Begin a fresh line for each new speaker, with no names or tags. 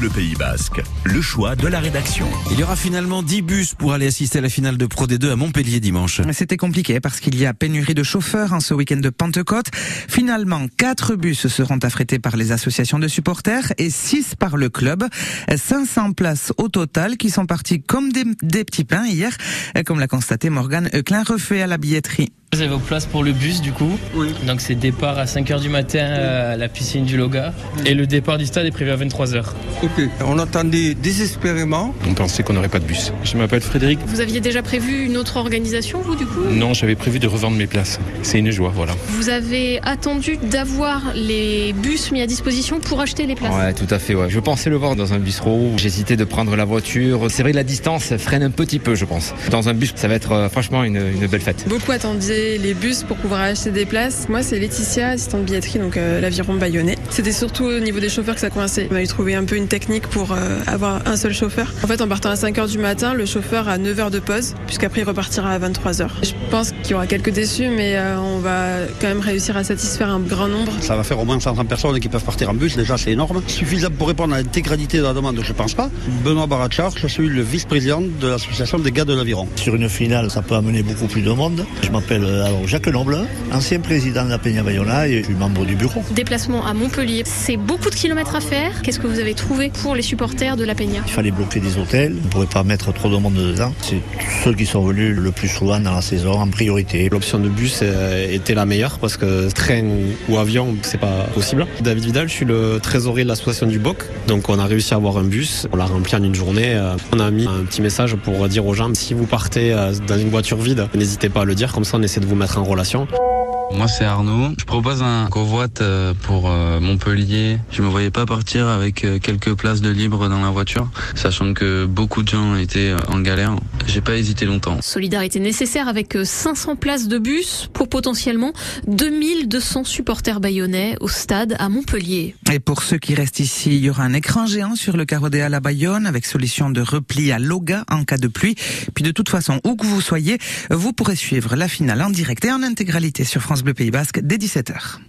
Bleu Pays Basque, le choix de la rédaction.
Il y aura finalement 10 bus pour aller assister à la finale de Pro D2 à Montpellier dimanche.
C'était compliqué parce qu'il y a pénurie de chauffeurs en ce week-end de Pentecôte. Finalement, 4 bus seront affrétés par les associations de supporters et 6 par le club. 500 places au total qui sont parties comme des, des petits pains hier, comme l'a constaté Morgane Euclin refait à la billetterie.
Vous avez vos places pour le bus du coup.
Oui.
Donc c'est départ à 5h du matin à la piscine du Loga. Et le départ du stade est prévu à 23h.
Ok. On attendait désespérément.
On pensait qu'on n'aurait pas de bus. Je m'appelle Frédéric.
Vous aviez déjà prévu une autre organisation, vous, du coup?
Non, j'avais prévu de revendre mes places. C'est une joie, voilà.
Vous avez attendu d'avoir les bus mis à disposition pour acheter les places?
Ouais, tout à fait. Ouais. Je pensais le voir dans un bistrot. J'hésitais de prendre la voiture. C'est vrai, la distance freine un petit peu, je pense. Dans un bus, ça va être euh, franchement une, une belle fête.
Beaucoup attendaient les bus pour pouvoir acheter des places. Moi, c'est Laetitia, assistante billetterie, donc euh, l'aviron bayonnais. C'était surtout au niveau des chauffeurs que ça coinçait. On a eu trouvé un peu une technique pour euh, avoir un seul chauffeur. En fait, en partant à 5h du matin, le chauffeur a 9 heures de pause, puisqu'après il repartira à 23h. Je pense qu'il y aura quelques déçus, mais euh, on va quand même réussir à satisfaire un grand nombre.
Ça va faire au moins 500 personnes qui peuvent partir en bus, déjà c'est énorme. Suffisant pour répondre à l'intégralité de la demande, je pense pas. Benoît Barachar, je suis le vice-président de l'association des gars de l'aviron.
Sur une finale, ça peut amener beaucoup plus de monde. Je m'appelle alors Jacques Noble, ancien président de la Peña Bayona et je suis membre du bureau.
Déplacement à Montpellier, c'est beaucoup de kilomètres à faire. Qu'est-ce que vous avez trouvé pour les supporters de la Peña?
Il fallait bloquer des hôtels, on ne pouvait pas mettre trop de monde dedans. C'est ceux qui sont venus le plus souvent dans la saison en priorité.
L'option de bus était la meilleure parce que train ou avion, c'est pas possible. David Vidal, je suis le trésorier de l'association du BOC. Donc on a réussi à avoir un bus, on l'a rempli en une journée. On a mis un petit message pour dire aux gens si vous partez dans une voiture vide, n'hésitez pas à le dire, comme ça on essaie de vous mettre en relation.
Moi c'est Arnaud. Je propose un covoite pour Montpellier. Je me voyais pas partir avec quelques places de libre dans la voiture, sachant que beaucoup de gens étaient en galère. J'ai pas hésité longtemps.
Solidarité nécessaire avec 500 places de bus pour potentiellement 2200 supporters bayonnais au stade à Montpellier.
Et pour ceux qui restent ici, il y aura un écran géant sur le carreau des Halles à Bayonne avec solution de repli à Loga en cas de pluie. Puis de toute façon, où que vous soyez, vous pourrez suivre la finale en direct et en intégralité sur France Bleu Pays Basque dès 17h.